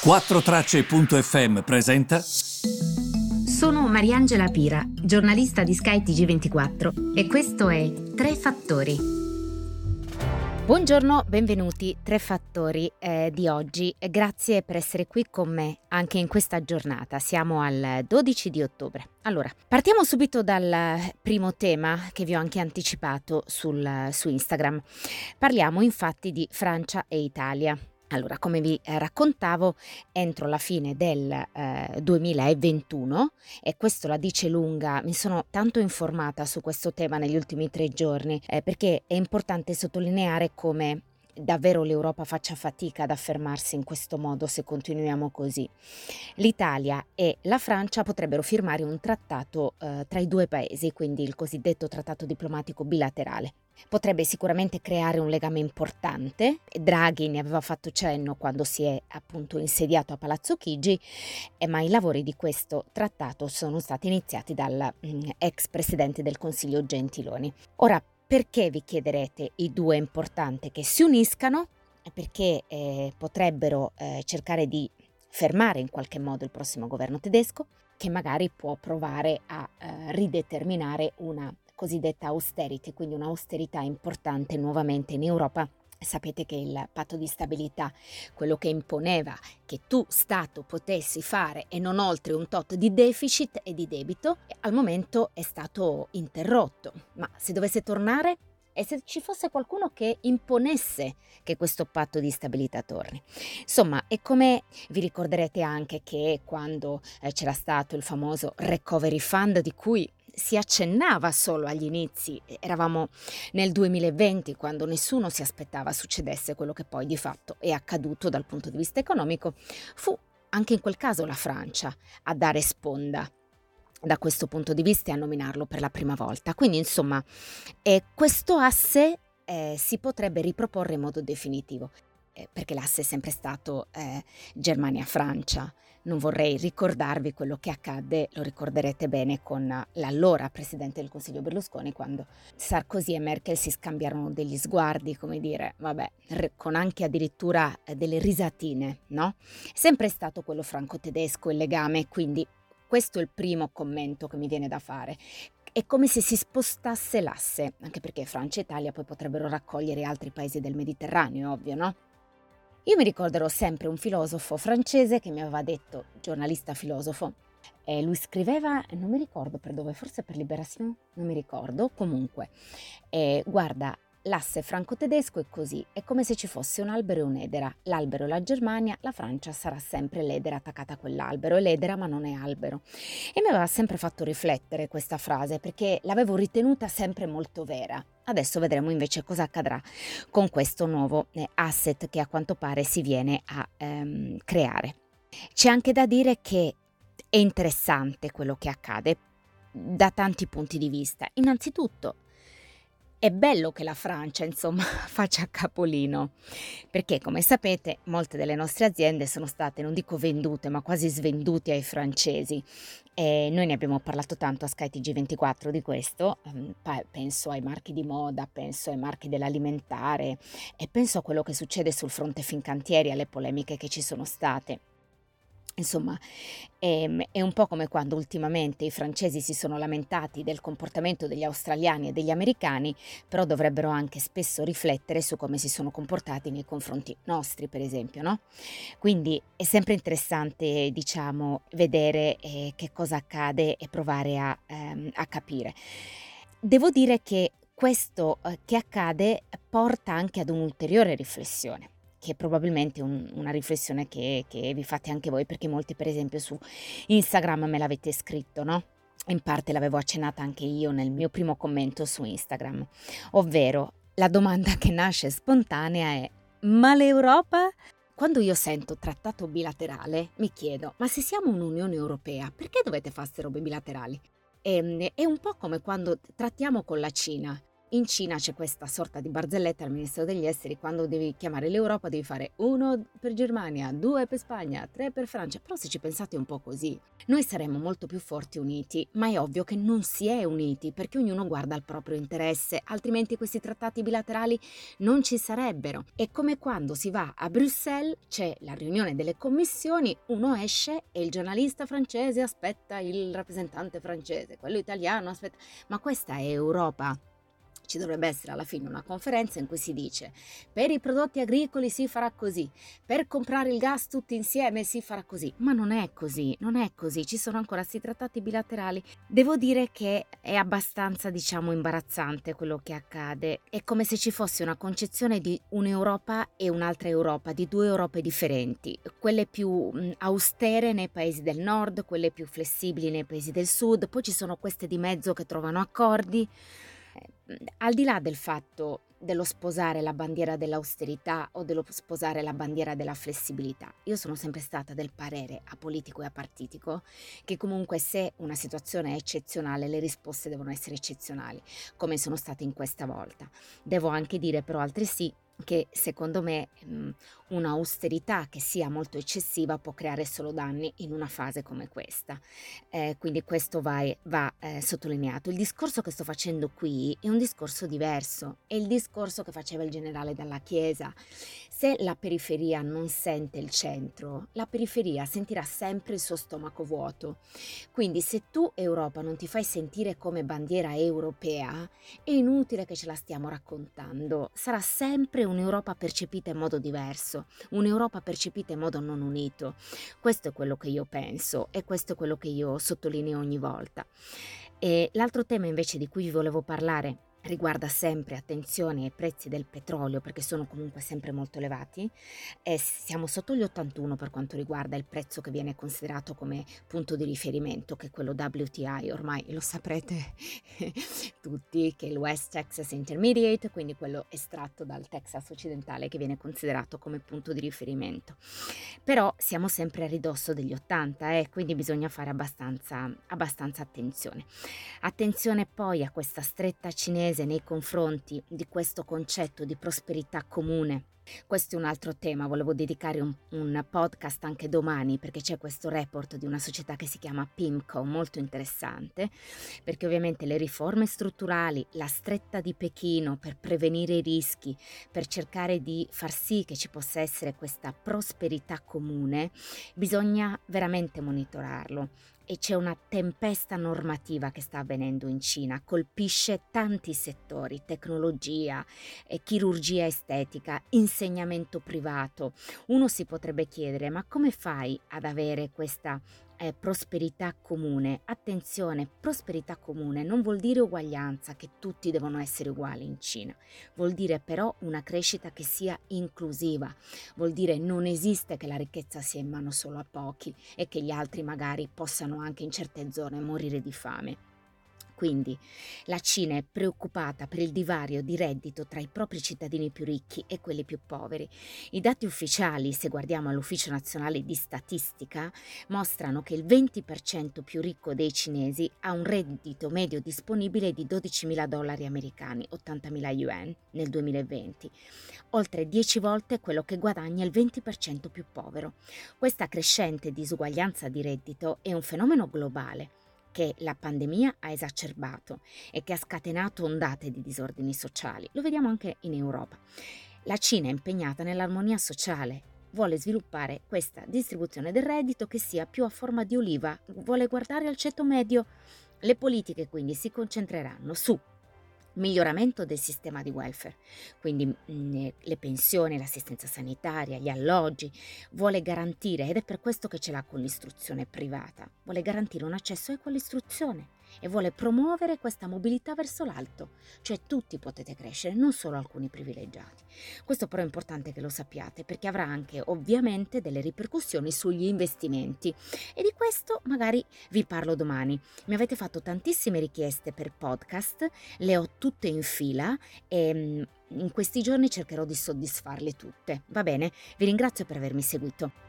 4Tracce.fm presenta. Sono Mariangela Pira, giornalista di Sky TG24 e questo è Tre Fattori. Buongiorno, benvenuti. Tre fattori eh, di oggi. Grazie per essere qui con me anche in questa giornata. Siamo al 12 di ottobre. Allora, partiamo subito dal primo tema che vi ho anche anticipato sul, su Instagram. Parliamo infatti di Francia e Italia. Allora, come vi eh, raccontavo, entro la fine del eh, 2021, e questo la dice lunga, mi sono tanto informata su questo tema negli ultimi tre giorni, eh, perché è importante sottolineare come davvero l'Europa faccia fatica ad affermarsi in questo modo se continuiamo così. L'Italia e la Francia potrebbero firmare un trattato eh, tra i due paesi, quindi il cosiddetto trattato diplomatico bilaterale. Potrebbe sicuramente creare un legame importante, Draghi ne aveva fatto cenno quando si è appunto insediato a Palazzo Chigi, ma i lavori di questo trattato sono stati iniziati dal mm, presidente del Consiglio Gentiloni. Ora, perché vi chiederete i due è importante che si uniscano? Perché eh, potrebbero eh, cercare di fermare in qualche modo il prossimo governo tedesco, che magari può provare a eh, rideterminare una cosiddetta austerity, quindi un'austerità importante nuovamente in Europa. Sapete che il patto di stabilità, quello che imponeva che tu Stato potessi fare e non oltre un tot di deficit e di debito, al momento è stato interrotto. Ma se dovesse tornare, e se ci fosse qualcuno che imponesse che questo patto di stabilità torni. Insomma, è come vi ricorderete anche che quando eh, c'era stato il famoso Recovery Fund di cui si accennava solo agli inizi, eravamo nel 2020 quando nessuno si aspettava succedesse quello che poi di fatto è accaduto dal punto di vista economico, fu anche in quel caso la Francia a dare sponda da questo punto di vista e a nominarlo per la prima volta. Quindi insomma eh, questo asse eh, si potrebbe riproporre in modo definitivo, perché l'asse è sempre stato eh, Germania-Francia. Non vorrei ricordarvi quello che accadde, lo ricorderete bene, con l'allora Presidente del Consiglio Berlusconi quando Sarkozy e Merkel si scambiarono degli sguardi, come dire, vabbè, con anche addirittura eh, delle risatine, no? Sempre stato quello franco-tedesco il legame, quindi questo è il primo commento che mi viene da fare. È come se si spostasse l'asse, anche perché Francia e Italia poi potrebbero raccogliere altri paesi del Mediterraneo, ovvio, no? Io mi ricorderò sempre un filosofo francese che mi aveva detto, giornalista filosofo, e lui scriveva, non mi ricordo per dove, forse per Liberazione, non mi ricordo, comunque, e guarda, L'asse franco-tedesco è così, è come se ci fosse un albero e un'edera. L'albero è la Germania, la Francia sarà sempre l'edera attaccata a quell'albero, è l'edera ma non è albero. E mi aveva sempre fatto riflettere questa frase perché l'avevo ritenuta sempre molto vera. Adesso vedremo invece cosa accadrà con questo nuovo eh, asset che a quanto pare si viene a ehm, creare. C'è anche da dire che è interessante quello che accade da tanti punti di vista. Innanzitutto, è bello che la Francia, insomma, faccia capolino, perché come sapete molte delle nostre aziende sono state, non dico vendute, ma quasi svendute ai francesi. E noi ne abbiamo parlato tanto a skytg 24 di questo, ehm, penso ai marchi di moda, penso ai marchi dell'alimentare e penso a quello che succede sul fronte Fincantieri, alle polemiche che ci sono state. Insomma, ehm, è un po' come quando ultimamente i francesi si sono lamentati del comportamento degli australiani e degli americani, però dovrebbero anche spesso riflettere su come si sono comportati nei confronti nostri, per esempio, no? Quindi è sempre interessante, diciamo, vedere eh, che cosa accade e provare a, ehm, a capire. Devo dire che questo eh, che accade porta anche ad un'ulteriore riflessione che probabilmente è un, una riflessione che, che, vi fate anche voi, perché molti per esempio su Instagram me l'avete scritto, no? In parte l'avevo accennata anche io nel mio primo commento su Instagram, ovvero la domanda che nasce spontanea è ma l'Europa? Quando io sento trattato bilaterale mi chiedo ma se siamo un'Unione Europea perché dovete fare queste robe bilaterali? E, ehm, è un po' come quando trattiamo con la Cina in Cina c'è questa sorta di barzelletta al Ministero degli Esteri, quando devi chiamare l'Europa devi fare uno per Germania, due per Spagna, tre per Francia, però se ci pensate un po' così. Noi saremmo molto più forti uniti, ma è ovvio che non si è uniti perché ognuno guarda al proprio interesse, altrimenti questi trattati bilaterali non ci sarebbero. È come quando si va a Bruxelles, c'è la riunione delle commissioni, uno esce e il giornalista francese aspetta il rappresentante francese, quello italiano aspetta, ma questa è Europa ci dovrebbe essere alla fine una conferenza in cui si dice per i prodotti agricoli si farà così, per comprare il gas tutti insieme si farà così, ma non è così, non è così, ci sono ancora questi trattati bilaterali. Devo dire che è abbastanza, diciamo, imbarazzante quello che accade, è come se ci fosse una concezione di un'Europa e un'altra Europa, di due Europe differenti, quelle più austere nei paesi del nord, quelle più flessibili nei paesi del sud, poi ci sono queste di mezzo che trovano accordi al di là del fatto dello sposare la bandiera dell'austerità o dello sposare la bandiera della flessibilità, io sono sempre stata del parere apolitico e apartitico che comunque se una situazione è eccezionale le risposte devono essere eccezionali, come sono state in questa volta. Devo anche dire però altresì che secondo me mh, un'austerità che sia molto eccessiva può creare solo danni in una fase come questa. Eh, quindi questo va, va eh, sottolineato. Il discorso che sto facendo qui è un discorso diverso, è il discorso che faceva il generale dalla Chiesa. Se la periferia non sente il centro, la periferia sentirà sempre il suo stomaco vuoto. Quindi se tu Europa non ti fai sentire come bandiera europea, è inutile che ce la stiamo raccontando, sarà sempre un'Europa percepita in modo diverso, un'Europa percepita in modo non unito. Questo è quello che io penso e questo è quello che io sottolineo ogni volta. E l'altro tema invece di cui vi volevo parlare riguarda sempre, attenzione, ai prezzi del petrolio perché sono comunque sempre molto elevati e siamo sotto gli 81 per quanto riguarda il prezzo che viene considerato come punto di riferimento che è quello WTI, ormai lo saprete tutti che è il West Texas Intermediate, quindi quello estratto dal Texas occidentale che viene considerato come punto di riferimento. Però siamo sempre a ridosso degli 80 e eh, quindi bisogna fare abbastanza, abbastanza attenzione. Attenzione poi a questa stretta cinese cinese nei confronti di questo concetto di prosperità comune. Questo è un altro tema, volevo dedicare un, un, podcast anche domani perché c'è questo report di una società che si chiama PIMCO, molto interessante, perché ovviamente le riforme strutturali, la stretta di Pechino per prevenire i rischi, per cercare di far sì che ci possa essere questa prosperità comune, bisogna veramente monitorarlo. E c'è una tempesta normativa che sta avvenendo in Cina, colpisce tanti settori, tecnologia, chirurgia estetica, insegnamento privato. Uno si potrebbe chiedere ma come fai ad avere questa è prosperità comune. Attenzione, prosperità comune non vuol dire uguaglianza, che tutti devono essere uguali in Cina. Vuol dire però una crescita che sia inclusiva. Vuol dire non esiste che la ricchezza sia in mano solo a pochi e che gli altri magari possano anche in certe zone morire di fame. Quindi la Cina è preoccupata per il divario di reddito tra i propri cittadini più ricchi e quelli più poveri. I dati ufficiali, se guardiamo all'Ufficio Nazionale di Statistica, mostrano che il 20% più ricco dei cinesi ha un reddito medio disponibile di 12.000 dollari americani, 80.000 yuan, nel 2020, oltre 10 volte quello che guadagna il 20% più povero. Questa crescente disuguaglianza di reddito è un fenomeno globale che la pandemia ha esacerbato e che ha scatenato ondate di disordini sociali. Lo vediamo anche in Europa. La Cina è impegnata nell'armonia sociale, vuole sviluppare questa distribuzione del reddito che sia più a forma di oliva, vuole guardare al ceto medio. Le politiche quindi si concentreranno su miglioramento del sistema di welfare, quindi mh, mm, le pensioni, l'assistenza sanitaria, gli alloggi, vuole garantire, ed è per questo che ce l'ha con l'istruzione privata, vuole garantire un accesso equo all'istruzione e vuole promuovere questa mobilità verso l'alto, cioè tutti potete crescere, non solo alcuni privilegiati. Questo però è importante che lo sappiate perché avrà anche ovviamente delle ripercussioni sugli investimenti e di questo magari vi parlo domani. Mi avete fatto tantissime richieste per podcast, le ho tutte in fila e mm, in questi giorni cercherò di soddisfarle tutte. Va bene? Vi ringrazio per avermi seguito.